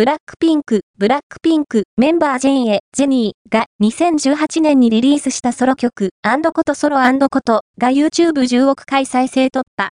ブラックピンク、ブラックピンク、メンバージェンエ、ジェニーが2018年にリリースしたソロ曲、アンドことソロアンドことが YouTube10 億回再生突破。